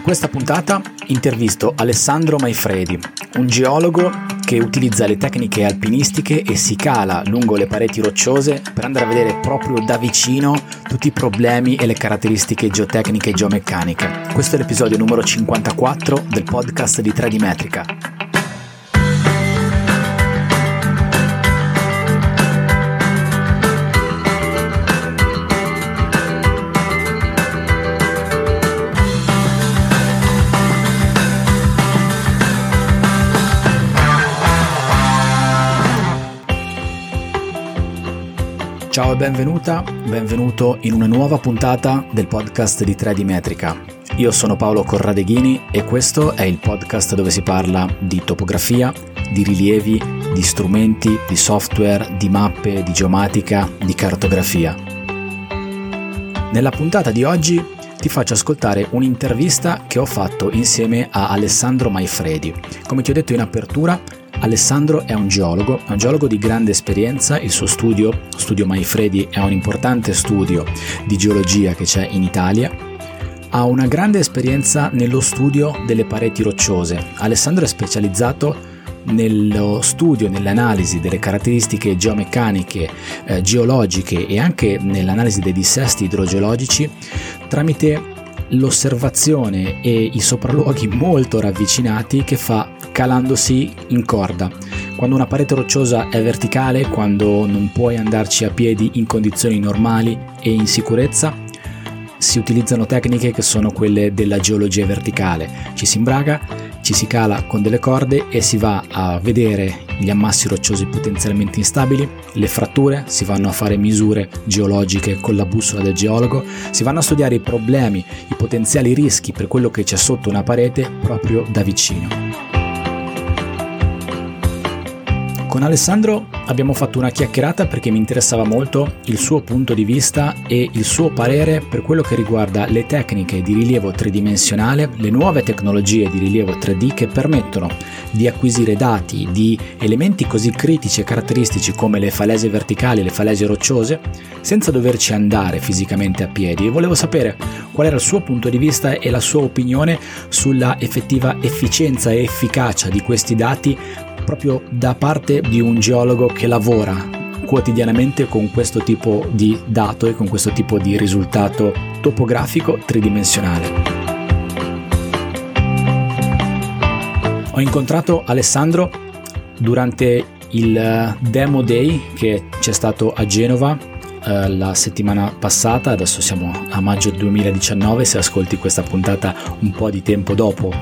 In questa puntata intervisto Alessandro Maifredi, un geologo che utilizza le tecniche alpinistiche e si cala lungo le pareti rocciose per andare a vedere proprio da vicino tutti i problemi e le caratteristiche geotecniche e geomeccaniche. Questo è l'episodio numero 54 del podcast di 3D Metrica. Ciao e benvenuta, benvenuto in una nuova puntata del podcast di 3D Metrica. Io sono Paolo Corradeghini e questo è il podcast dove si parla di topografia, di rilievi, di strumenti, di software, di mappe, di geomatica, di cartografia. Nella puntata di oggi ti faccio ascoltare un'intervista che ho fatto insieme a Alessandro Maifredi. Come ti ho detto in apertura, Alessandro è un geologo, è un geologo di grande esperienza, il suo studio, Studio Maifredi, è un importante studio di geologia che c'è in Italia. Ha una grande esperienza nello studio delle pareti rocciose. Alessandro è specializzato nello studio, nell'analisi delle caratteristiche geomeccaniche, eh, geologiche e anche nell'analisi dei dissesti idrogeologici tramite l'osservazione e i sopralluoghi molto ravvicinati che fa calandosi in corda. Quando una parete rocciosa è verticale, quando non puoi andarci a piedi in condizioni normali e in sicurezza, si utilizzano tecniche che sono quelle della geologia verticale. Ci si imbraga, ci si cala con delle corde e si va a vedere gli ammassi rocciosi potenzialmente instabili, le fratture, si vanno a fare misure geologiche con la bussola del geologo, si vanno a studiare i problemi, i potenziali rischi per quello che c'è sotto una parete proprio da vicino. Con Alessandro abbiamo fatto una chiacchierata perché mi interessava molto il suo punto di vista e il suo parere per quello che riguarda le tecniche di rilievo tridimensionale, le nuove tecnologie di rilievo 3D che permettono di acquisire dati di elementi così critici e caratteristici come le falese verticali e le falese rocciose senza doverci andare fisicamente a piedi. E volevo sapere qual era il suo punto di vista e la sua opinione sulla effettiva efficienza e efficacia di questi dati proprio da parte di un geologo che lavora quotidianamente con questo tipo di dato e con questo tipo di risultato topografico tridimensionale. Ho incontrato Alessandro durante il Demo Day che c'è stato a Genova eh, la settimana passata, adesso siamo a maggio 2019, se ascolti questa puntata un po' di tempo dopo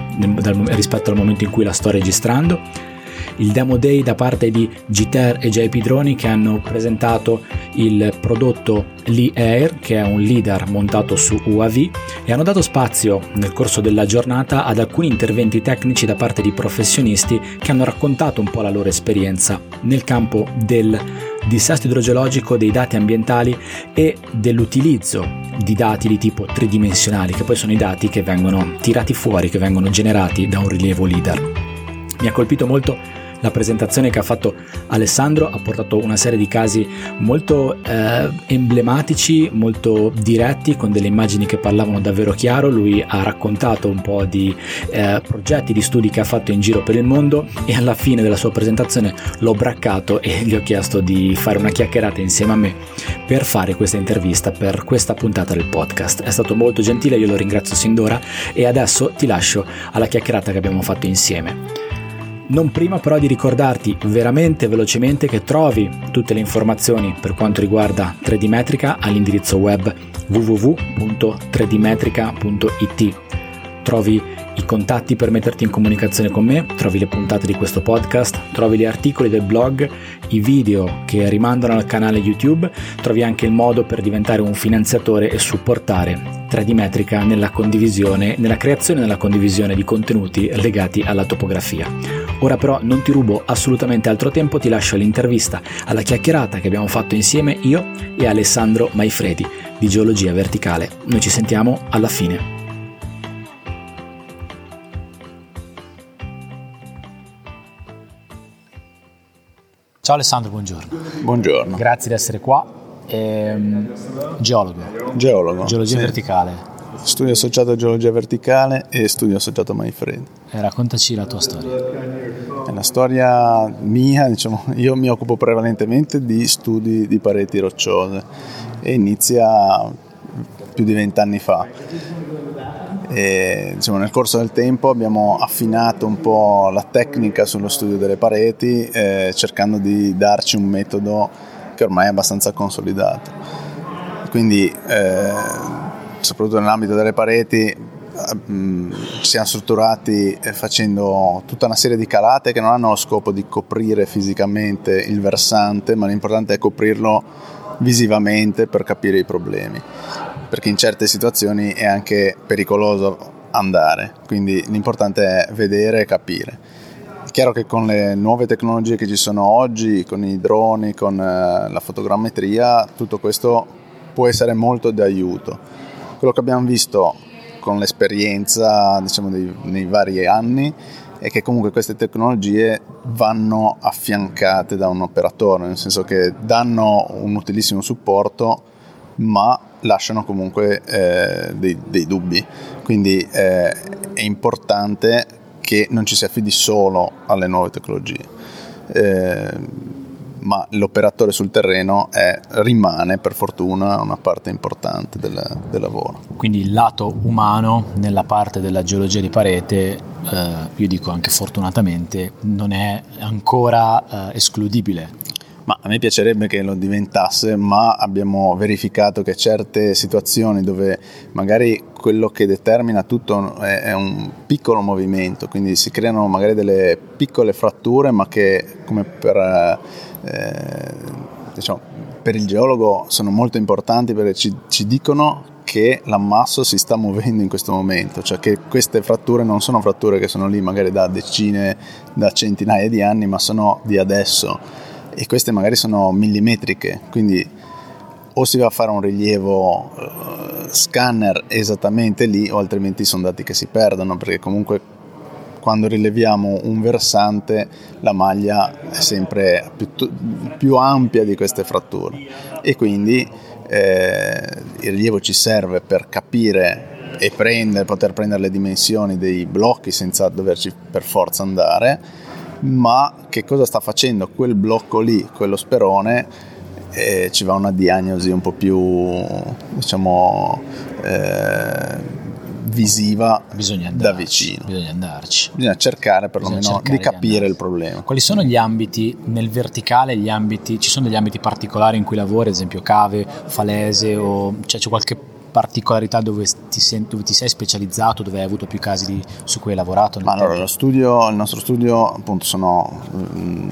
rispetto al momento in cui la sto registrando il demo day da parte di GTR e JP Droni che hanno presentato il prodotto Lee Air che è un leader montato su UAV e hanno dato spazio nel corso della giornata ad alcuni interventi tecnici da parte di professionisti che hanno raccontato un po' la loro esperienza nel campo del dissesto idrogeologico, dei dati ambientali e dell'utilizzo di dati di tipo tridimensionali, che poi sono i dati che vengono tirati fuori, che vengono generati da un rilievo leader. Mi ha colpito molto la presentazione che ha fatto Alessandro ha portato una serie di casi molto eh, emblematici, molto diretti, con delle immagini che parlavano davvero chiaro. Lui ha raccontato un po' di eh, progetti, di studi che ha fatto in giro per il mondo e alla fine della sua presentazione l'ho braccato e gli ho chiesto di fare una chiacchierata insieme a me per fare questa intervista, per questa puntata del podcast. È stato molto gentile, io lo ringrazio sin d'ora e adesso ti lascio alla chiacchierata che abbiamo fatto insieme. Non prima però di ricordarti veramente velocemente che trovi tutte le informazioni per quanto riguarda 3D Metrica all'indirizzo web www.3dmetrica.it. Trovi i contatti per metterti in comunicazione con me, trovi le puntate di questo podcast, trovi gli articoli del blog, i video che rimandano al canale YouTube, trovi anche il modo per diventare un finanziatore e supportare 3D Metrica nella condivisione, nella creazione e nella condivisione di contenuti legati alla topografia. Ora però non ti rubo assolutamente altro tempo, ti lascio all'intervista, alla chiacchierata che abbiamo fatto insieme io e Alessandro Maifredi di Geologia Verticale. Noi ci sentiamo alla fine. Ciao Alessandro, buongiorno. Buongiorno. Grazie di essere qua. Ehm, geologo. Geologo. Geologia sì. verticale. Studio associato a geologia verticale e studio associato a Manfred. E raccontaci la tua storia. È una storia mia, diciamo, io mi occupo prevalentemente di studi di pareti rocciose e inizia più di vent'anni fa. E, diciamo, nel corso del tempo abbiamo affinato un po' la tecnica sullo studio delle pareti eh, cercando di darci un metodo che ormai è abbastanza consolidato. Quindi eh, soprattutto nell'ambito delle pareti mm, siamo strutturati eh, facendo tutta una serie di calate che non hanno lo scopo di coprire fisicamente il versante, ma l'importante è coprirlo visivamente per capire i problemi, perché in certe situazioni è anche pericoloso andare, quindi l'importante è vedere e capire. È chiaro che con le nuove tecnologie che ci sono oggi, con i droni, con eh, la fotogrammetria, tutto questo può essere molto di aiuto quello che abbiamo visto con l'esperienza diciamo, dei, nei vari anni è che comunque queste tecnologie vanno affiancate da un operatore, nel senso che danno un utilissimo supporto, ma lasciano comunque eh, dei, dei, dubbi. Quindi eh, è importante che non ci si affidi solo alle nuove tecnologie. Eh, ma l'operatore sul terreno è, rimane per fortuna una parte importante del, del, lavoro. Quindi il lato umano nella parte della geologia di parete, eh, io dico anche fortunatamente, non è ancora eh, escludibile. Ma a me piacerebbe che lo diventasse, ma abbiamo verificato che certe situazioni dove magari quello che determina tutto è, un piccolo movimento, quindi si creano magari delle piccole fratture, ma che come per eh, diciamo, per il geologo sono molto importanti perché ci, ci dicono che l'ammasso si sta muovendo in questo momento, cioè che queste fratture non sono fratture che sono lì magari da decine, da centinaia di anni, ma sono di adesso e queste magari sono millimetriche, quindi o si va a fare un rilievo uh, scanner esattamente lì o altrimenti sono dati che si perdono perché comunque quando rileviamo un versante la maglia è sempre più, più ampia di queste fratture. E quindi eh, il rilievo ci serve per capire e prendere, poter prendere le dimensioni dei blocchi senza doverci per forza andare, ma che cosa sta facendo quel blocco lì, quello sperone, eh, ci va una diagnosi un po' più, diciamo, eh, visiva bisogna andarci, da vicino. Bisogna andarci. Bisogna cercare perlomeno bisogna cercare di capire di il problema. Quali sono gli ambiti nel verticale? Gli ambiti, ci sono degli ambiti particolari in cui lavori, ad esempio cave, falese o cioè, c'è qualche particolarità dove ti, sei, dove ti, sei specializzato, dove hai avuto più casi di, su cui hai lavorato? Allora, studio, il nostro studio appunto sono, mm,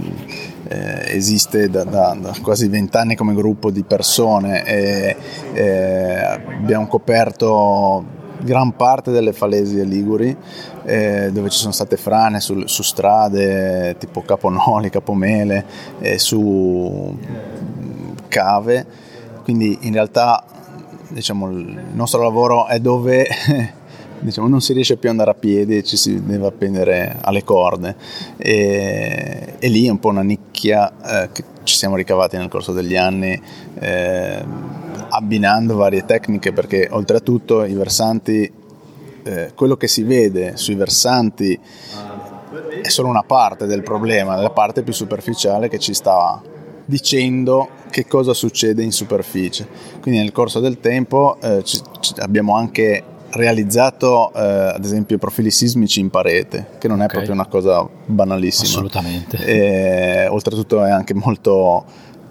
eh, esiste da, da, da quasi vent'anni come gruppo di persone e eh, abbiamo coperto gran parte delle falesie liguri eh, dove ci sono state frane su, su strade tipo Caponoli, Capomele, eh, su cave, quindi in realtà diciamo, il nostro lavoro è dove diciamo, non si riesce più ad andare a piedi, ci si deve appendere alle corde. E, e lì è un po' una nicchia eh, che ci siamo ricavati nel corso degli anni eh, abbinando varie tecniche perché oltretutto i versanti, eh, quello che si vede sui versanti è solo una parte del problema, la parte più superficiale che ci sta dicendo che cosa succede in superficie. Quindi nel corso del tempo eh, ci, ci abbiamo anche realizzato eh, ad esempio profili sismici in parete, che non è okay. proprio una cosa banalissima. Assolutamente. E, oltretutto è anche molto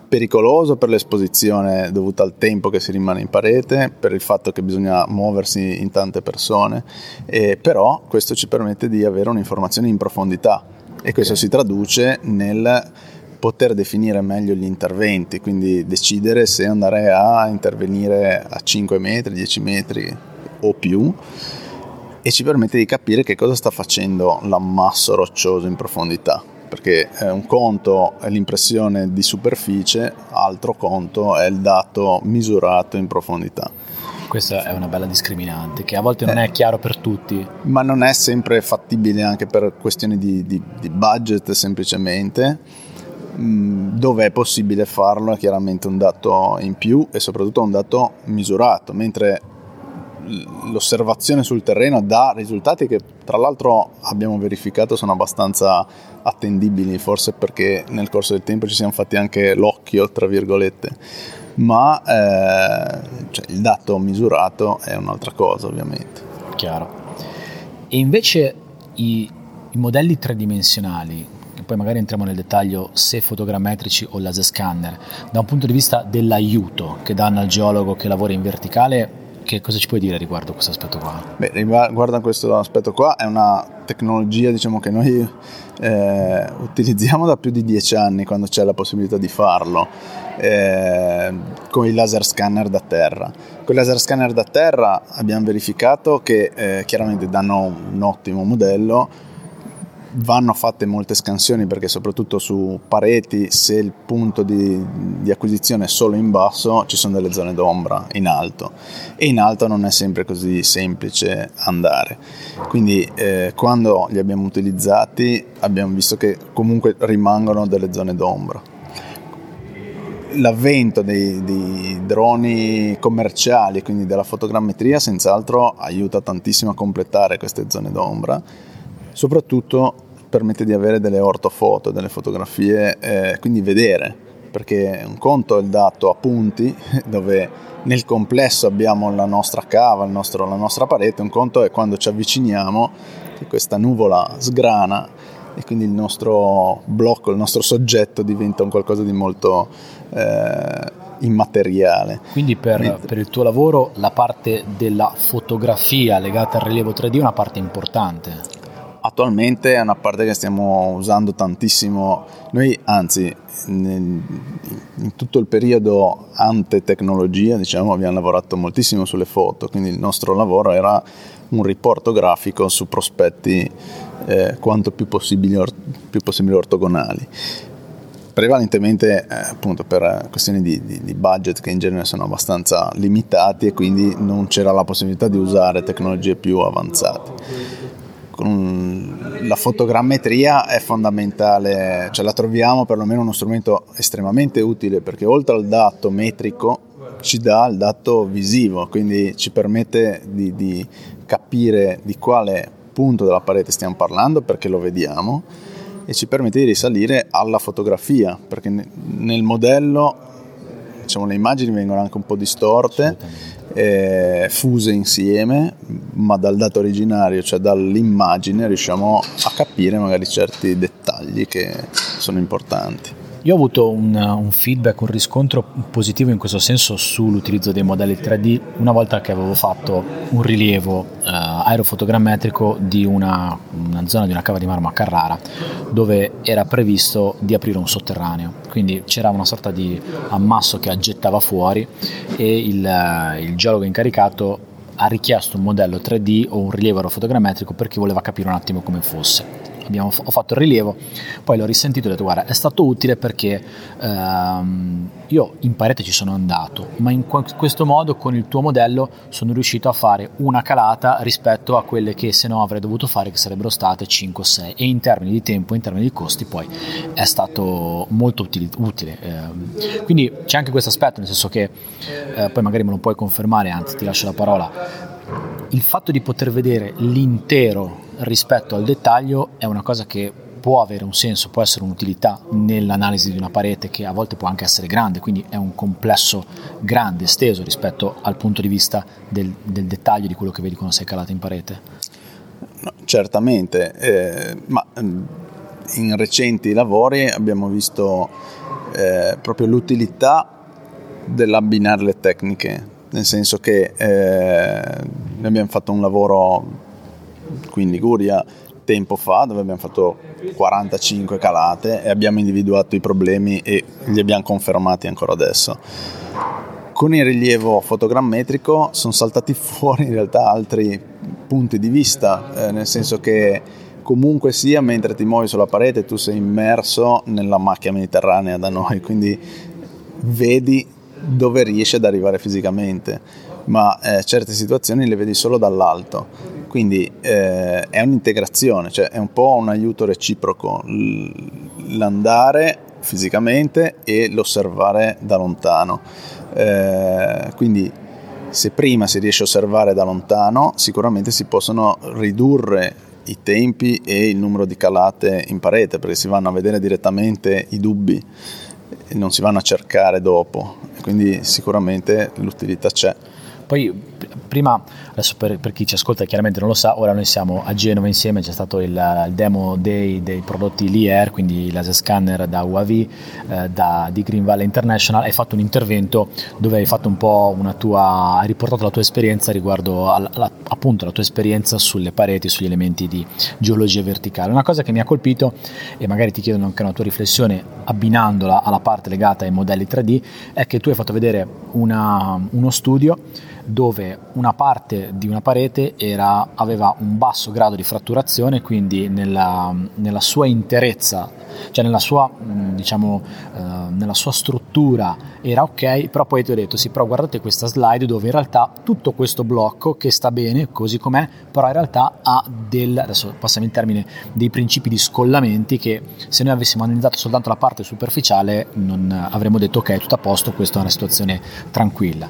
pericoloso per l'esposizione dovuta al tempo che si rimane in parete, per il fatto che bisogna muoversi in tante persone, eh, però questo ci permette di avere un'informazione in profondità e questo okay. si traduce nel poter definire meglio gli interventi, quindi decidere se andare a intervenire a 5 metri, 10 metri o più e ci permette di capire che cosa sta facendo l'ammasso roccioso in profondità perché un conto è l'impressione di superficie, altro conto è il dato misurato in profondità. Questa è una bella discriminante che a volte non eh, è chiaro per tutti. Ma non è sempre fattibile anche per questioni di, di, di budget semplicemente. Mm, dove è possibile farlo è chiaramente un dato in più e soprattutto un dato misurato, mentre l'osservazione sul terreno dà risultati che tra l'altro abbiamo verificato sono abbastanza attendibili, forse perché nel corso del tempo ci siamo fatti anche l'occhio, tra virgolette, ma eh, cioè, il dato misurato è un'altra cosa ovviamente. Chiaro. E invece i, i modelli tridimensionali, poi magari entriamo nel dettaglio se fotogrammetrici o laser scanner, da un punto di vista dell'aiuto che danno al geologo che lavora in verticale, che cosa ci puoi dire riguardo questo aspetto qua? Beh, riguardo a questo aspetto qua, è una tecnologia diciamo, che noi eh, utilizziamo da più di dieci anni quando c'è la possibilità di farlo, eh, con i laser scanner da terra. Con i laser scanner da terra abbiamo verificato che eh, chiaramente danno un ottimo modello, vanno fatte molte scansioni perché soprattutto su pareti se il punto di, di, acquisizione è solo in basso ci sono delle zone d'ombra in alto. E in alto non è sempre così semplice andare. Quindi eh, quando li abbiamo utilizzati abbiamo visto che comunque rimangono delle zone d'ombra. L'avvento dei, dei, droni commerciali, quindi della fotogrammetria, senz'altro aiuta tantissimo a completare queste zone d'ombra, soprattutto permette di avere delle ortofoto, delle fotografie, eh, quindi vedere, perché un conto è il dato a punti, dove nel complesso abbiamo la nostra cava, nostro, la nostra parete, un conto è quando ci avviciniamo, che questa nuvola sgrana e quindi il nostro blocco, il nostro soggetto diventa un qualcosa di molto eh, immateriale. Quindi per, per, il tuo lavoro la parte della fotografia legata al rilievo 3D è una parte importante attualmente è una parte che stiamo usando tantissimo. Noi, anzi, nel, in tutto il periodo ante tecnologia, diciamo, abbiamo lavorato moltissimo sulle foto, quindi il nostro lavoro era un riporto grafico su prospetti eh, quanto più possibile, or, più possibile ortogonali prevalentemente eh, appunto per questioni di, di, di, budget che in genere sono abbastanza limitati e quindi non c'era la possibilità di usare tecnologie più avanzate con la fotogrammetria è fondamentale, cioè la troviamo perlomeno uno strumento estremamente utile perché oltre al dato metrico ci dà il dato visivo, quindi ci permette di, di capire di quale punto della parete stiamo parlando perché lo vediamo e ci permette di risalire alla fotografia perché nel modello diciamo, le immagini vengono anche un po' distorte eh, fuse insieme, ma dal dato originario, cioè dall'immagine, riusciamo a capire magari certi dettagli che sono importanti. Io ho avuto un, un, feedback, un riscontro positivo in questo senso sull'utilizzo dei modelli 3D una volta che avevo fatto un rilievo eh, aerofotogrammetrico di una, una, zona di una cava di marmo a Carrara dove era previsto di aprire un sotterraneo. Quindi c'era una sorta di ammasso che aggettava fuori e il, il geologo incaricato ha richiesto un modello 3D o un rilievo aerofotogrammetrico perché voleva capire un attimo come fosse abbiamo, ho fatto il rilievo, poi l'ho risentito e ho detto guarda è stato utile perché ehm, io in parete ci sono andato, ma in questo modo con il tuo modello sono riuscito a fare una calata rispetto a quelle che se no avrei dovuto fare che sarebbero state 5 o 6 e in termini di tempo, in termini di costi poi è stato molto utile. utile. Eh, quindi c'è anche questo aspetto, nel senso che eh, poi magari me lo puoi confermare, anzi ti lascio la parola, il fatto di poter vedere l'intero rispetto al dettaglio è una cosa che può avere un senso, può essere un'utilità nell'analisi di una parete che a volte può anche essere grande, quindi è un complesso grande, esteso rispetto al punto di vista del, del dettaglio di quello che vedi quando sei calato in parete. No, certamente, eh, ma mm, in recenti lavori abbiamo visto eh, proprio l'utilità dell'abbinare le tecniche, nel senso che eh, abbiamo fatto un lavoro qui in Liguria tempo fa dove abbiamo fatto 45 calate e abbiamo individuato i problemi e li abbiamo confermati ancora adesso. Con il rilievo fotogrammetrico sono saltati fuori in realtà altri punti di vista, eh, nel senso che comunque sia mentre ti muovi sulla parete tu sei immerso nella macchia mediterranea da noi, quindi vedi dove riesci ad arrivare fisicamente, ma eh, certe situazioni le vedi solo dall'alto quindi eh, è un'integrazione, cioè è un po' un aiuto reciproco l'andare fisicamente e l'osservare da lontano. Eh, quindi Se prima si riesce a osservare da lontano, sicuramente si possono ridurre i tempi e il numero di calate in parete, perché si vanno a vedere direttamente i dubbi non si vanno a cercare dopo, quindi sicuramente l'utilità c'è. Poi prima, adesso per, per, chi ci ascolta chiaramente non lo sa, ora noi siamo a Genova insieme, c'è stato il, il demo day dei prodotti Lier, quindi laser scanner da UAV, eh, da, di Green Valley International, hai fatto un intervento dove hai fatto un po' una tua, hai riportato la tua esperienza riguardo alla, alla, appunto la tua esperienza sulle pareti, sugli elementi di geologia verticale. Una cosa che mi ha colpito e magari ti chiedo anche una tua riflessione abbinandola alla parte legata ai modelli 3D è che tu hai fatto vedere una, uno studio dove una parte di una parete era, aveva un basso grado di fratturazione, quindi nella, nella sua interezza, cioè nella sua, diciamo, eh, nella sua struttura era ok, però poi ti ho detto sì, però guardate questa slide dove in realtà tutto questo blocco che sta bene così com'è, però in realtà ha del, adesso passiamo in termine, dei principi di scollamenti che se noi avessimo analizzato soltanto la parte superficiale non avremmo detto ok, tutto a posto, questa è una situazione tranquilla.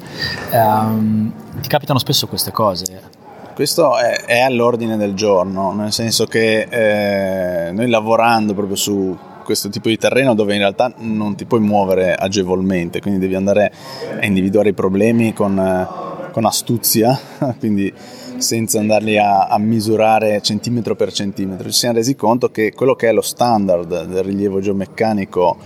Um, ti capitano spesso queste cose? Questo è, è all'ordine del giorno, nel senso che eh, noi lavorando proprio su questo tipo di terreno dove in realtà non ti puoi muovere agevolmente, quindi devi andare a individuare i problemi con, con astuzia, quindi senza andarli a, a, misurare centimetro per centimetro. Ci siamo resi conto che quello che è lo standard del rilievo geomeccanico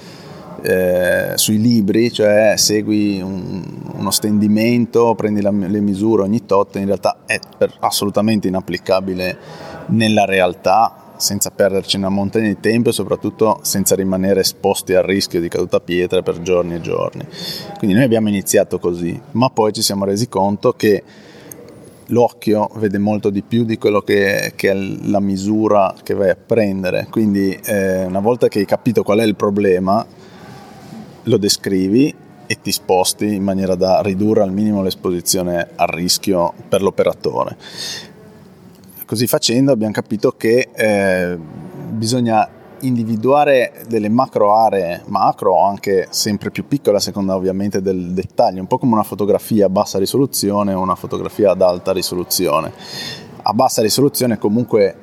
eh, sui libri, cioè segui un, uno stendimento, prendi la, le misure ogni tot, in realtà è per, assolutamente inapplicabile nella realtà senza perderci una montagna di tempo e soprattutto senza rimanere esposti al rischio di caduta pietra per giorni e giorni. Quindi noi abbiamo iniziato così, ma poi ci siamo resi conto che l'occhio vede molto di più di quello che, che è la misura che vai a prendere. Quindi eh, una volta che hai capito qual è il problema, lo descrivi e ti sposti in maniera da ridurre al minimo l'esposizione al rischio per l'operatore. Così facendo abbiamo capito che eh, bisogna individuare delle macro aree, macro o anche sempre più piccole a seconda ovviamente del dettaglio, un po' come una fotografia a bassa risoluzione o una fotografia ad alta risoluzione. A bassa risoluzione comunque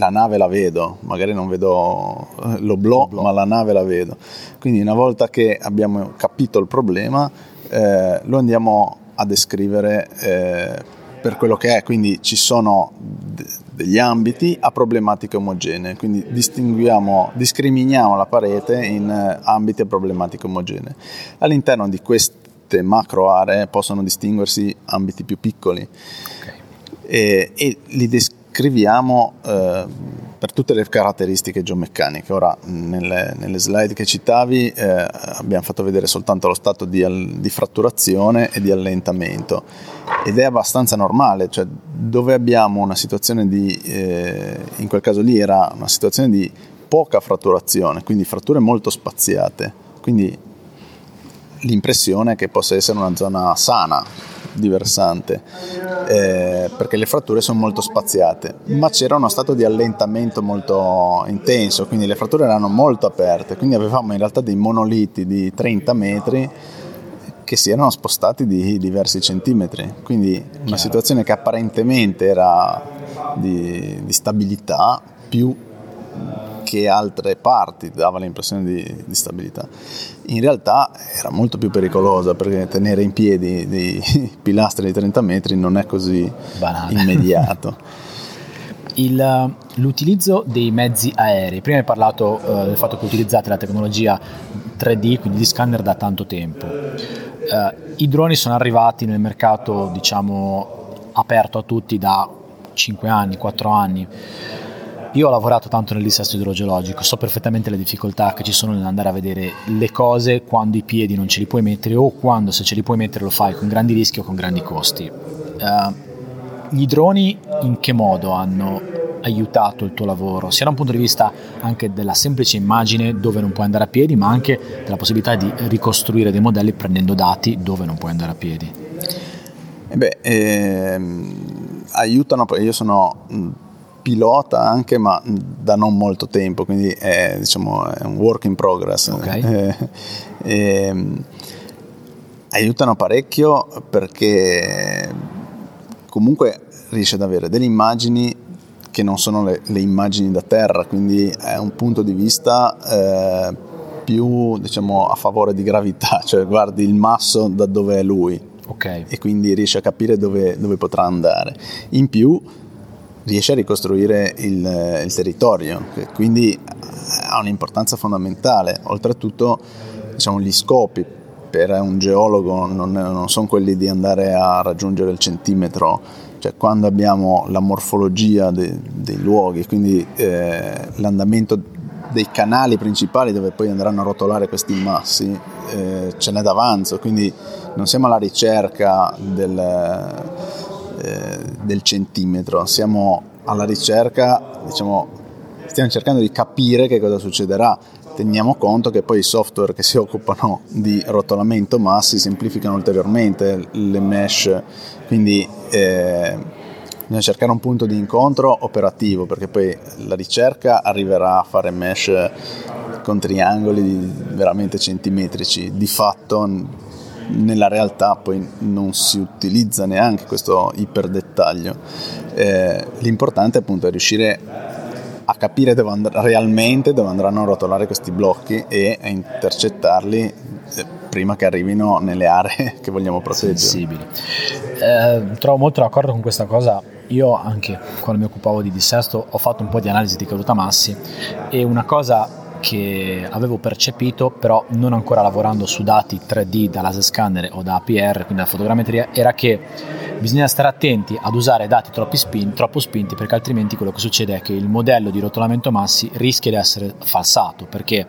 la nave la vedo, magari non vedo eh, l'oblò, ma la nave la vedo. Quindi una volta che abbiamo capito il problema, eh, lo andiamo a descrivere eh, per quello che è, quindi ci sono d- degli ambiti a problematiche omogenee, quindi distinguiamo, discriminiamo la parete in eh, ambiti a problematiche omogenee. All'interno di queste macro aree possono distinguersi ambiti più piccoli okay. e, e li descriviamo scriviamo eh, per tutte le caratteristiche geomeccaniche. Ora, nelle, nelle slide che citavi, eh, abbiamo fatto vedere soltanto lo stato di, di, fratturazione e di allentamento. Ed è abbastanza normale, cioè dove abbiamo una situazione di, eh, in quel caso lì era una situazione di poca fratturazione, quindi fratture molto spaziate, quindi l'impressione è che possa essere una zona sana, di versante, eh, perché le fratture sono molto spaziate, ma c'era uno stato di allentamento molto intenso, quindi le fratture erano molto aperte, quindi avevamo in realtà dei monoliti di 30 metri che si erano spostati di diversi centimetri, quindi una situazione che apparentemente era di, di stabilità più che altre parti dava l'impressione di, di, stabilità. In realtà era molto più pericolosa perché tenere in piedi dei pilastri di 30 metri non è così Banale. immediato. Il, l'utilizzo dei mezzi aerei, prima hai parlato uh, del fatto che utilizzate la tecnologia 3D, quindi di scanner da tanto tempo. Uh, I droni sono arrivati nel mercato, diciamo, aperto a tutti da 5 anni, 4 anni io ho lavorato tanto nel dissesto idrogeologico, so perfettamente le difficoltà che ci sono nell'andare a vedere le cose quando i piedi non ce li puoi mettere o quando se ce li puoi mettere lo fai con grandi rischi o con grandi costi. Uh, gli droni in che modo hanno aiutato il tuo lavoro, sia da un punto di vista anche della semplice immagine dove non puoi andare a piedi, ma anche della possibilità di ricostruire dei modelli prendendo dati dove non puoi andare a piedi? Eh beh, ehm, aiutano, io sono pilota anche ma da non molto tempo quindi è, diciamo, è un work in progress okay. eh, eh, aiutano parecchio perché comunque riesce ad avere delle immagini che non sono le, le immagini da terra, quindi è un punto di vista eh, più diciamo, a favore di gravità, cioè guardi il masso da dove è lui okay. e quindi riesci a capire dove, dove, potrà andare. In più riesce a ricostruire il, il territorio, quindi ha un'importanza fondamentale. Oltretutto diciamo, gli scopi per un geologo non, non sono quelli di andare a raggiungere il centimetro, cioè quando abbiamo la morfologia de, dei luoghi, quindi eh, l'andamento dei canali principali dove poi andranno a rotolare questi massi, eh, ce n'è d'avanzo, quindi non siamo alla ricerca del, eh, del centimetro, siamo alla ricerca, diciamo, stiamo cercando di capire che cosa succederà. Teniamo conto che poi i software che si occupano di rotolamento massi semplificano ulteriormente le mesh, quindi eh, bisogna cercare un punto di incontro operativo perché poi la ricerca arriverà a fare mesh con triangoli veramente centimetrici, di fatto nella realtà poi non si utilizza neanche questo iperdettaglio. Eh, l'importante appunto è riuscire a capire dove and- realmente dove andranno a rotolare questi blocchi e a intercettarli eh, prima che arrivino nelle aree che vogliamo proteggere. Eh, trovo molto d'accordo con questa cosa. Io anche quando mi occupavo di dissesto ho fatto un po' di analisi di caduta massi e una cosa che avevo percepito, però non ancora lavorando su dati 3D da laser scanner o da APR, quindi da fotogrammetria, era che bisogna stare attenti ad usare dati spin, troppo spinti perché altrimenti quello che succede è che il modello di rotolamento massi rischia di essere falsato perché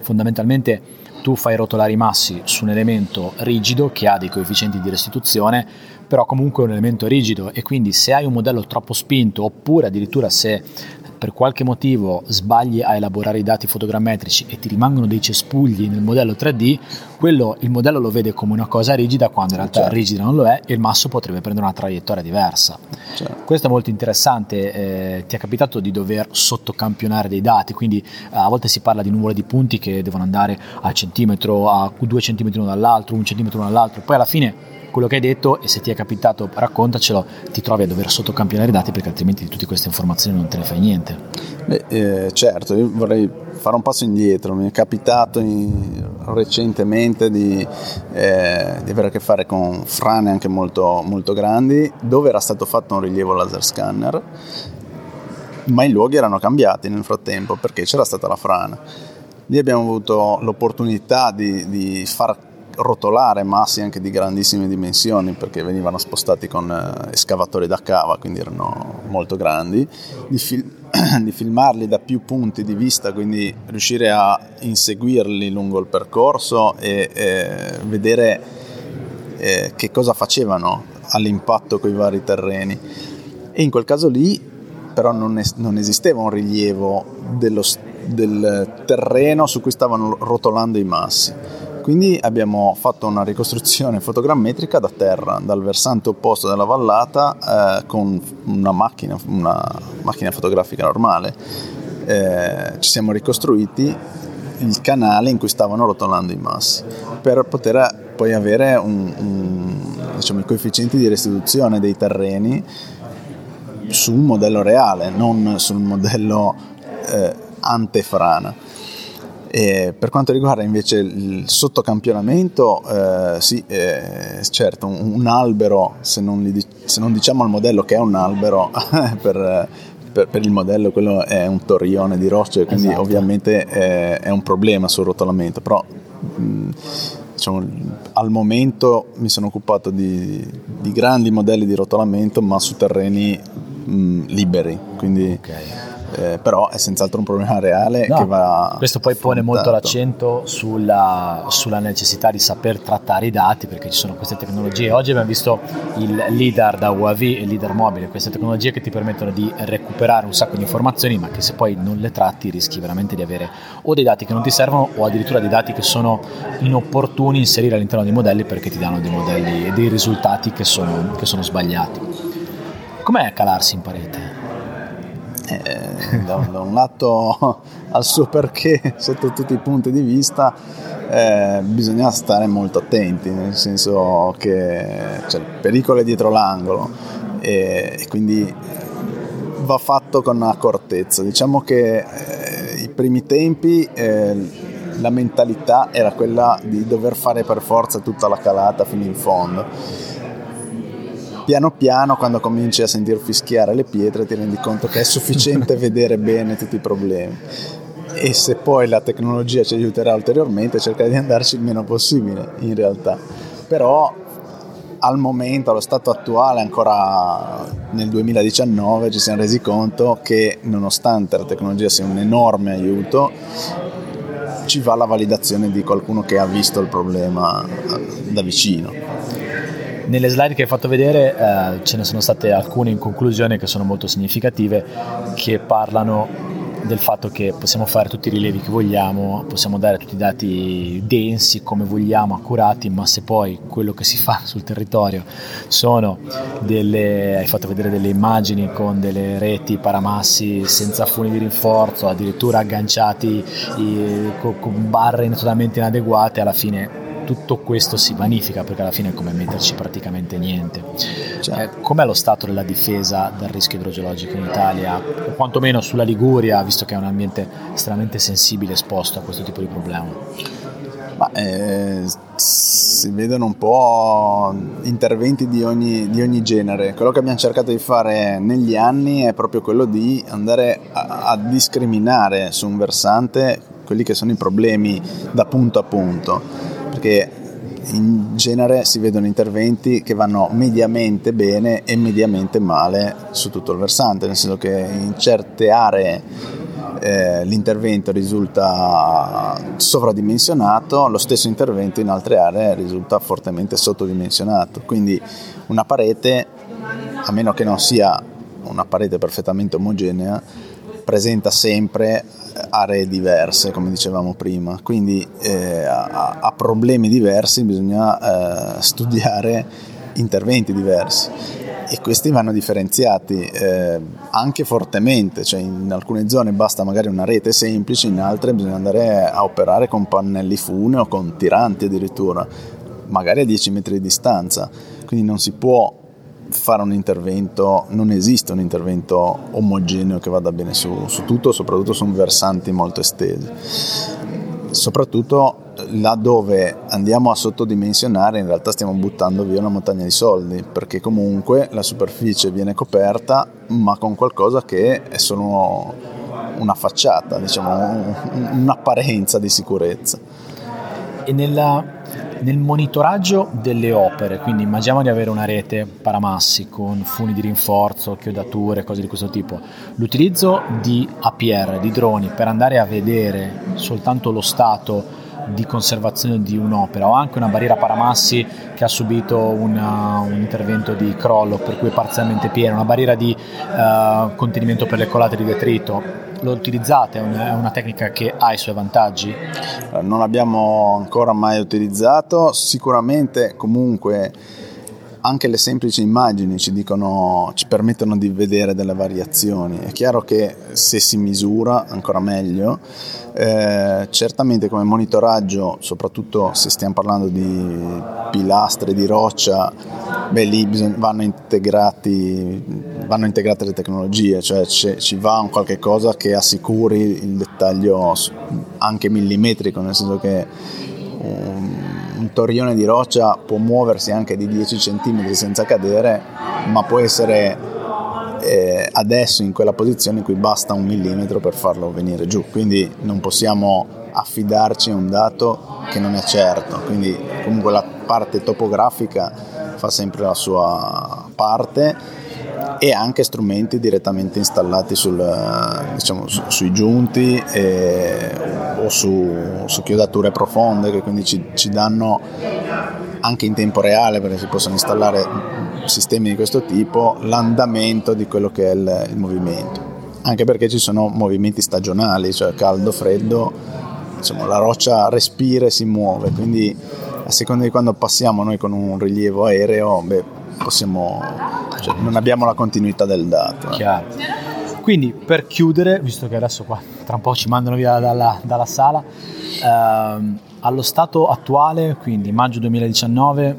fondamentalmente tu fai rotolare i massi su un elemento rigido che ha dei coefficienti di restituzione però comunque è un elemento rigido e quindi se hai un modello troppo spinto oppure addirittura se per qualche motivo sbagli a elaborare i dati fotogrammetrici e ti rimangono dei cespugli nel modello 3D, quello, il modello lo vede come una cosa rigida quando in realtà certo. rigida non lo è e il masso potrebbe prendere una traiettoria diversa. Certo. Questo è molto interessante, eh, ti è capitato di dover sottocampionare dei dati, quindi eh, a volte si parla di nuvole di punti che devono andare a centimetro, a due centimetri uno dall'altro, un centimetro uno dall'altro, poi alla fine quello che hai detto e se ti è capitato raccontacelo, ti trovi a dover sottocampionare i dati perché altrimenti di tutte queste informazioni non te ne fai niente. Beh, eh, certo, io vorrei fare un passo indietro, mi è capitato in, recentemente di, eh, di, avere a che fare con frane anche molto, molto grandi dove era stato fatto un rilievo laser scanner ma i luoghi erano cambiati nel frattempo perché c'era stata la frana. Lì abbiamo avuto l'opportunità di, di far rotolare massi anche di grandissime dimensioni perché venivano spostati con eh, escavatori da cava, quindi erano molto grandi, di, fil- di, filmarli da più punti di vista, quindi riuscire a inseguirli lungo il percorso e, e vedere eh, che cosa facevano all'impatto con i vari terreni. E in quel caso lì però non, es- non esisteva un rilievo dello, del terreno su cui stavano rotolando i massi quindi abbiamo fatto una ricostruzione fotogrammetrica da terra, dal versante opposto della vallata, eh, con una macchina, una macchina fotografica normale. Eh, ci siamo ricostruiti il canale in cui stavano rotolando i massi per poter poi avere un, un, diciamo, i coefficienti di restituzione dei terreni su un modello reale, non sul modello eh, antefrana. E per quanto riguarda invece il sottocampionamento, eh, sì, eh, certo, un, un albero, se non, li, se non, diciamo al modello che è un albero, per, per, per, il modello quello è un torrione di rocce, quindi esatto. ovviamente è, è, un problema sul rotolamento, però mh, diciamo, al momento mi sono occupato di, di, grandi modelli di rotolamento, ma su terreni mh, liberi, quindi... Okay eh, però è senz'altro un problema reale no, che va questo poi affrontato. pone molto l'accento sulla, sulla, necessità di saper trattare i dati perché ci sono queste tecnologie oggi abbiamo visto il LIDAR da UAV e il LIDAR mobile queste tecnologie che ti permettono di recuperare un sacco di informazioni ma che se poi non le tratti rischi veramente di avere o dei dati che non ti servono o addirittura dei dati che sono inopportuni inserire all'interno dei modelli perché ti danno dei modelli e dei risultati che sono, che sono sbagliati com'è calarsi in parete? Eh, da, da, un lato al suo perché sotto tutti i punti di vista eh, bisogna stare molto attenti, nel senso che cioè, il pericolo è dietro l'angolo e, e quindi va fatto con accortezza. Diciamo che eh, i primi tempi eh, la mentalità era quella di dover fare per forza tutta la calata fino in fondo. Piano piano, quando cominci a sentir fischiare le pietre, ti rendi conto che è sufficiente vedere bene tutti i problemi e se poi la tecnologia ci aiuterà ulteriormente cercare di andarci il meno possibile in realtà però al momento, allo stato attuale, ancora nel 2019, ci siamo resi conto che nonostante la tecnologia sia un enorme aiuto, ci va la validazione di qualcuno che ha visto il problema da vicino. Nelle slide che hai fatto vedere eh, ce ne sono state alcune in conclusione che sono molto significative, che parlano del fatto che possiamo fare tutti i rilievi che vogliamo, possiamo dare tutti i dati densi come vogliamo, accurati, ma se poi quello che si fa sul territorio sono delle, hai fatto vedere delle immagini con delle reti paramassi senza funi di rinforzo, addirittura agganciati con barre totalmente inadeguate, alla fine tutto questo si vanifica perché alla fine è come metterci praticamente niente. Cioè, eh, com'è lo stato della difesa dal rischio idrogeologico in Italia, o quantomeno sulla Liguria, visto che è un ambiente estremamente sensibile esposto a questo tipo di problema? Ma, eh, si vedono un po' interventi di ogni, di ogni, genere. Quello che abbiamo cercato di fare negli anni è proprio quello di andare a, a discriminare su un versante quelli che sono i problemi da punto a punto perché in genere si vedono interventi che vanno mediamente bene e mediamente male su tutto il versante, nel senso che in certe aree eh, l'intervento risulta sovradimensionato, lo stesso intervento in altre aree risulta fortemente sottodimensionato. Quindi una parete, a meno che non sia una parete perfettamente omogenea, presenta sempre aree diverse, come dicevamo prima, quindi eh, a, a, problemi diversi bisogna eh, studiare interventi diversi. E questi vanno differenziati eh, anche fortemente, cioè in alcune zone basta magari una rete semplice, in altre bisogna andare a operare con pannelli fune o con tiranti addirittura, magari a 10 metri di distanza, quindi non si può fare un intervento, non esiste un intervento omogeneo che vada bene su, su tutto, soprattutto su versanti molto estesi. Soprattutto laddove andiamo a sottodimensionare in realtà stiamo buttando via una montagna di soldi perché comunque la superficie viene coperta ma con qualcosa che è solo una facciata, diciamo un'apparenza di sicurezza. E nella, nel monitoraggio delle opere, quindi immaginiamo di avere una rete paramassi con funi di rinforzo, chiodature, cose di questo tipo, l'utilizzo di APR, di droni, per andare a vedere soltanto lo stato di conservazione di un'opera o anche una barriera paramassi che ha subito una, un intervento di crollo per cui è parzialmente piena, una barriera di uh, contenimento per le colate di detrito lo utilizzate? È una, tecnica che ha i suoi vantaggi? Non l'abbiamo ancora mai utilizzato, sicuramente comunque anche le semplici immagini ci, dicono, ci permettono di vedere delle variazioni. È chiaro che se si misura ancora meglio, eh, certamente come monitoraggio, soprattutto se stiamo parlando di pilastri di roccia, beh lì bisogna, vanno, vanno, integrate le tecnologie, cioè ci va un qualche cosa che assicuri il dettaglio anche millimetrico, nel senso che un, un torrione di roccia può muoversi anche di 10 cm senza cadere, ma può essere eh, adesso in quella posizione in cui basta un millimetro per farlo venire giù, quindi non possiamo affidarci a un dato che non è certo, quindi comunque la parte topografica fa sempre la sua parte e anche strumenti direttamente installati sul, diciamo, su, sui giunti e, o su, su, chiodature profonde che quindi ci, ci, danno anche in tempo reale perché si possono installare sistemi di questo tipo l'andamento di quello che è il, il movimento. Anche perché ci sono movimenti stagionali cioè caldo freddo insomma, la roccia respira e si muove. Quindi a seconda di quando passiamo noi con un rilievo aereo beh, possiamo, cioè, non abbiamo la continuità del dato. Chiaro. quindi per chiudere, visto che adesso qua tra un po' ci mandano via dalla, dalla sala, ehm, allo stato attuale, quindi maggio 2019,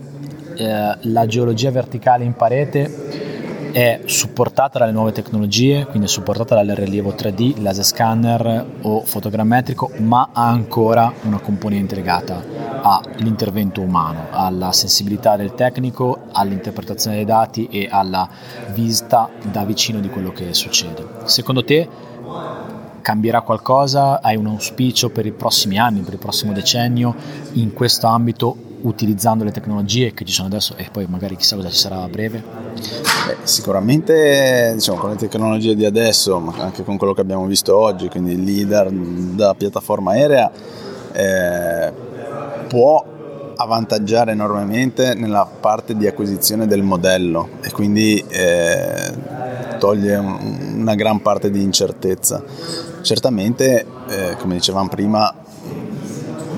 eh, la geologia verticale in parete è supportata dalle nuove tecnologie, quindi è supportata dal rilievo 3D, laser scanner o fotogrammetrico, ma ha ancora una componente legata all'intervento umano, alla sensibilità del tecnico, all'interpretazione dei dati e alla vista da vicino di quello che succede. Secondo te cambierà qualcosa? Hai un auspicio per i prossimi anni, per il prossimo decennio in questo ambito utilizzando le tecnologie che ci sono adesso e poi magari chissà cosa ci sarà a breve? Beh, sicuramente diciamo, con le tecnologie di adesso, ma anche con quello che abbiamo visto oggi, quindi il leader da piattaforma aerea, eh, può avvantaggiare enormemente nella parte di acquisizione del modello e quindi eh, toglie un, una gran parte di incertezza. Certamente, eh, come dicevamo prima,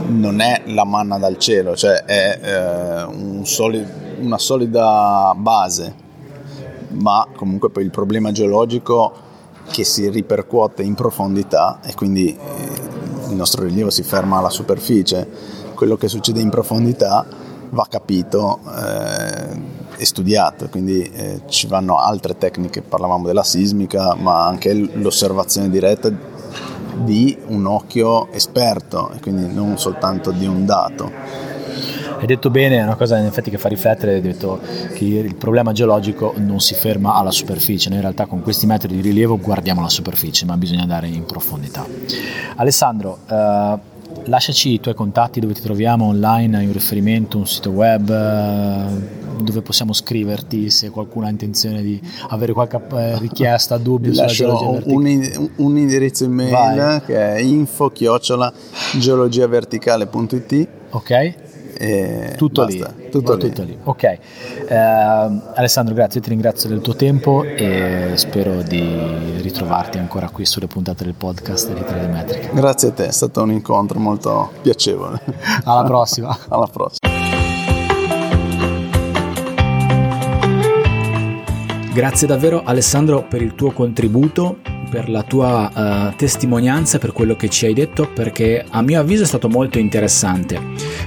non è la manna dal cielo, cioè è eh, un soli- una solida base, ma comunque poi il problema geologico che si ripercuote in profondità e quindi eh, il nostro rilievo si ferma alla superficie, quello che succede in profondità va capito eh, e studiato, quindi eh, ci vanno altre tecniche, parlavamo della sismica, ma anche l'osservazione diretta di un occhio esperto quindi non soltanto di un dato. Hai detto bene, è una cosa in effetti che fa riflettere, hai detto che il problema geologico non si ferma alla superficie, noi in realtà con questi metodi di rilievo guardiamo la superficie, ma bisogna andare in profondità. Alessandro, eh, lasciaci i tuoi contatti dove ti troviamo online, hai un riferimento, un sito web eh, dove possiamo scriverti se qualcuno ha intenzione di avere qualche eh, richiesta, dubbio sulla geologia un, un, indirizzo email Vai. che è info geologiaverticale.it ok e tutto basta, lì, tutto, lì. tutto lì. Ok, eh, Alessandro, grazie, ti ringrazio del tuo tempo e spero di ritrovarti ancora qui sulle puntate del podcast di 3D Metric. Grazie a te, è stato un incontro molto piacevole. Alla prossima. Alla prossima. Grazie davvero Alessandro per il tuo contributo per la tua uh, testimonianza, per quello che ci hai detto, perché a mio avviso è stato molto interessante.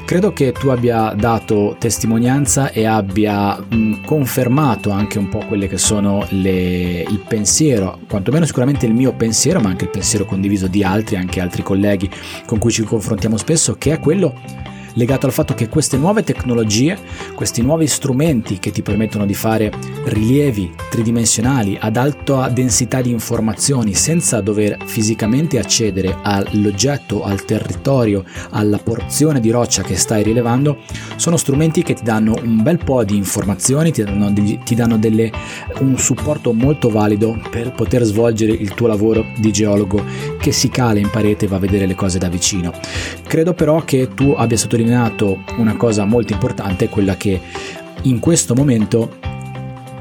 Credo che tu abbia dato testimonianza e abbia mh, confermato anche un po' quelle che sono le, il pensiero, quantomeno sicuramente il mio pensiero, ma anche il pensiero condiviso di altri, anche altri colleghi con cui ci confrontiamo spesso, che è quello legato al fatto che queste nuove tecnologie, questi nuovi strumenti che ti permettono di fare rilievi tridimensionali ad alta densità di informazioni senza dover fisicamente accedere all'oggetto, al territorio, alla porzione di roccia che stai rilevando, sono strumenti che ti danno un bel po' di informazioni, ti danno, ti danno delle, un supporto molto valido per poter svolgere il tuo lavoro di geologo che si cala in parete e va a vedere le cose da vicino. Credo però che tu abbia sottolineato sottolineato una cosa molto importante, quella che in questo momento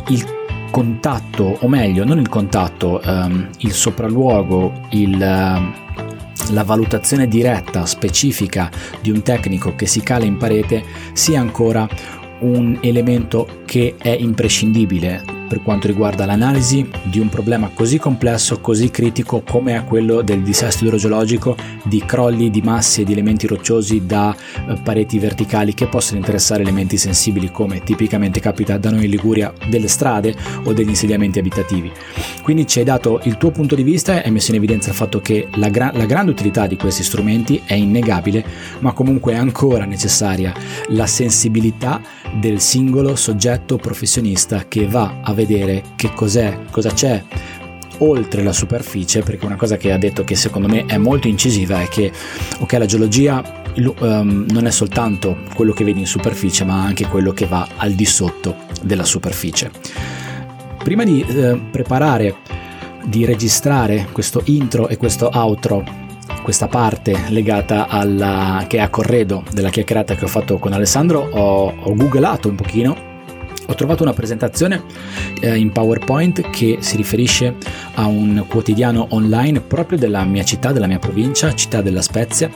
il contatto, o meglio, non il contatto, um, il sopralluogo, il, uh, la valutazione diretta, specifica di un tecnico che si cala in parete sia ancora un elemento che è imprescindibile per quanto riguarda l'analisi di un problema così complesso, così critico come è quello del dissesto idrogeologico di crolli di masse e di elementi rocciosi da eh, pareti verticali che possono interessare elementi sensibili come tipicamente capita da noi in Liguria delle strade o degli insediamenti abitativi. Quindi ci hai dato il tuo punto di vista e hai messo in evidenza il fatto che la, gra- la grande utilità di questi strumenti è innegabile, ma comunque è ancora necessaria la sensibilità del singolo soggetto professionista che va a vedere che cos'è, cosa c'è oltre la superficie, perché una cosa che ha detto che secondo me è molto incisiva è che ok, la geologia um, non è soltanto quello che vedi in superficie, ma anche quello che va al di sotto della superficie. Prima di eh, preparare, di registrare questo intro e questo outro questa parte legata alla che è a corredo della chiacchierata che ho fatto con Alessandro ho, ho googlato un pochino ho trovato una presentazione eh, in PowerPoint che si riferisce a un quotidiano online proprio della mia città, della mia provincia, città della Spezia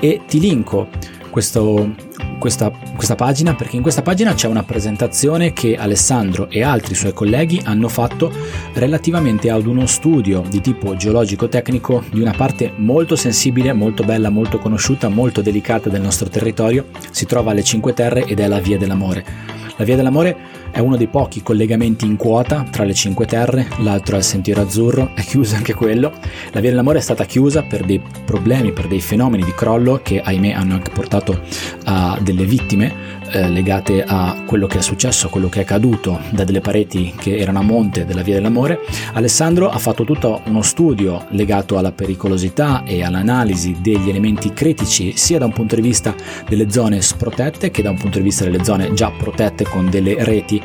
e ti linko questo, questa, questa, pagina? Perché in questa pagina c'è una presentazione che Alessandro e altri suoi colleghi hanno fatto relativamente ad uno studio di tipo geologico-tecnico di una parte molto sensibile, molto bella, molto conosciuta, molto delicata del nostro territorio. Si trova alle Cinque Terre ed è la Via dell'Amore. La Via dell'Amore è uno dei pochi collegamenti in quota tra le Cinque Terre, l'altro è il Sentiero Azzurro, è chiuso anche quello. La Via dell'Amore è stata chiusa per dei problemi, per dei fenomeni di crollo che ahimè hanno anche portato a delle vittime eh, legate a quello che è successo, a quello che è accaduto da delle pareti che erano a monte della Via dell'Amore. Alessandro ha fatto tutto uno studio legato alla pericolosità e all'analisi degli elementi critici sia da un punto di vista delle zone sprotette che da un punto di vista delle zone già protette con delle reti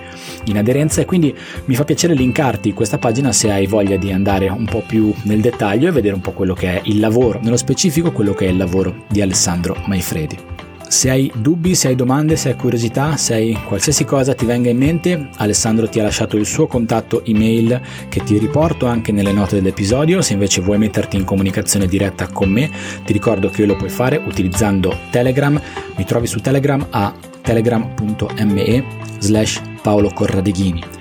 in aderenza e quindi mi fa piacere linkarti questa pagina se hai voglia di andare un po' più nel dettaglio e vedere un po' quello che è il lavoro, nello specifico quello che è il lavoro di Alessandro Maifredi. Se hai dubbi, se hai domande, se hai curiosità, se hai qualsiasi cosa ti venga in mente, Alessandro ti ha lasciato il suo contatto email che ti riporto anche nelle note dell'episodio. Se invece vuoi metterti in comunicazione diretta con me, ti ricordo che lo puoi fare utilizzando Telegram. Mi trovi su Telegram a telegram.me slash Paolo Corradeghini.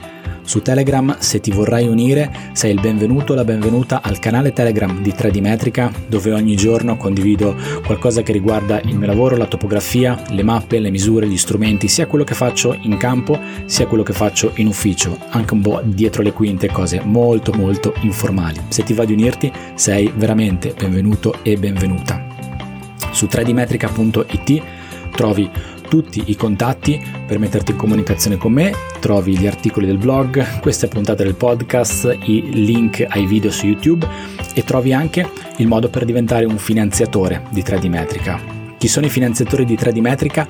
Su Telegram, se ti vorrai unire, sei il benvenuto o la benvenuta al canale Telegram di 3D Metrica, dove ogni giorno condivido qualcosa che riguarda il mio lavoro, la topografia, le mappe, le misure, gli strumenti, sia quello che faccio in campo, sia quello che faccio in ufficio, anche un po' dietro le quinte, cose molto molto informali. Se ti va di unirti, sei veramente benvenuto e benvenuta. Su 3dmetrica.it trovi tutti i contatti per metterti in comunicazione con me, trovi gli articoli del blog, queste puntate del podcast, i link ai video su YouTube e trovi anche il modo per diventare un finanziatore di 3D Metrica. Chi sono i finanziatori di 3D Metrica?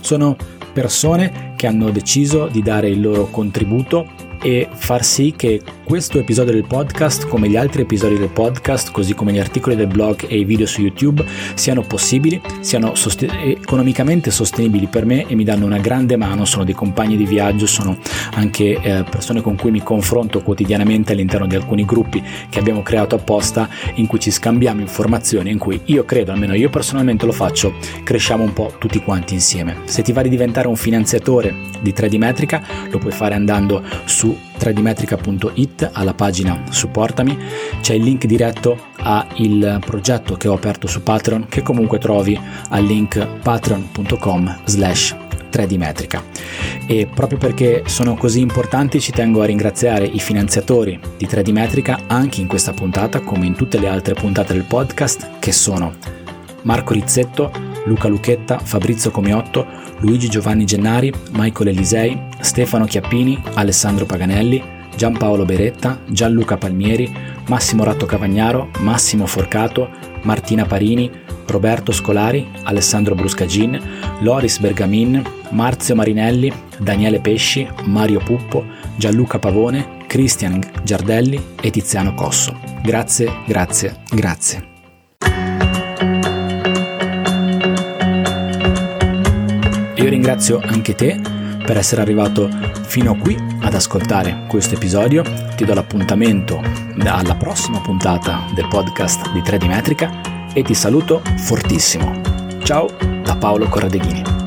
Sono persone che hanno deciso di dare il loro contributo e far sì che questo episodio del podcast, come gli altri episodi del podcast, così come gli articoli del blog e i video su YouTube, siano possibili, siano sost- economicamente sostenibili per me e mi danno una grande mano. Sono dei compagni di viaggio, sono anche eh, persone con cui mi confronto quotidianamente all'interno di alcuni gruppi che abbiamo creato apposta in cui ci scambiamo informazioni, in cui io credo, almeno io personalmente lo faccio, cresciamo un po' tutti quanti insieme. Se ti va di diventare un finanziatore di 3D Metrica, lo puoi fare andando su 3dmetrica.it alla pagina supportami, c'è il link diretto al progetto che ho aperto su Patreon che comunque trovi al link patreon.com slash 3D Metrica. E proprio perché sono così importanti ci tengo a ringraziare i finanziatori di 3D Metrica anche in questa puntata come in tutte le altre puntate del podcast che sono Marco Rizzetto, Luca Lucchetta, Fabrizio Comiotto, Luigi Giovanni Gennari, Michael Elisei, Stefano Chiappini, Alessandro Paganelli, Giampaolo Beretta, Gianluca Palmieri, Massimo Ratto Cavagnaro, Massimo Forcato, Martina Parini, Roberto Scolari, Alessandro Bruscagin, Loris Bergamin, Marzio Marinelli, Daniele Pesci, Mario Puppo, Gianluca Pavone, Cristian Giardelli e Tiziano Cosso. Grazie, grazie, grazie. Io ringrazio anche te per essere arrivato fino a qui ad ascoltare questo episodio. Ti do l'appuntamento alla prossima puntata del podcast di 3D Metrica e ti saluto fortissimo. Ciao da Paolo Corradeghini.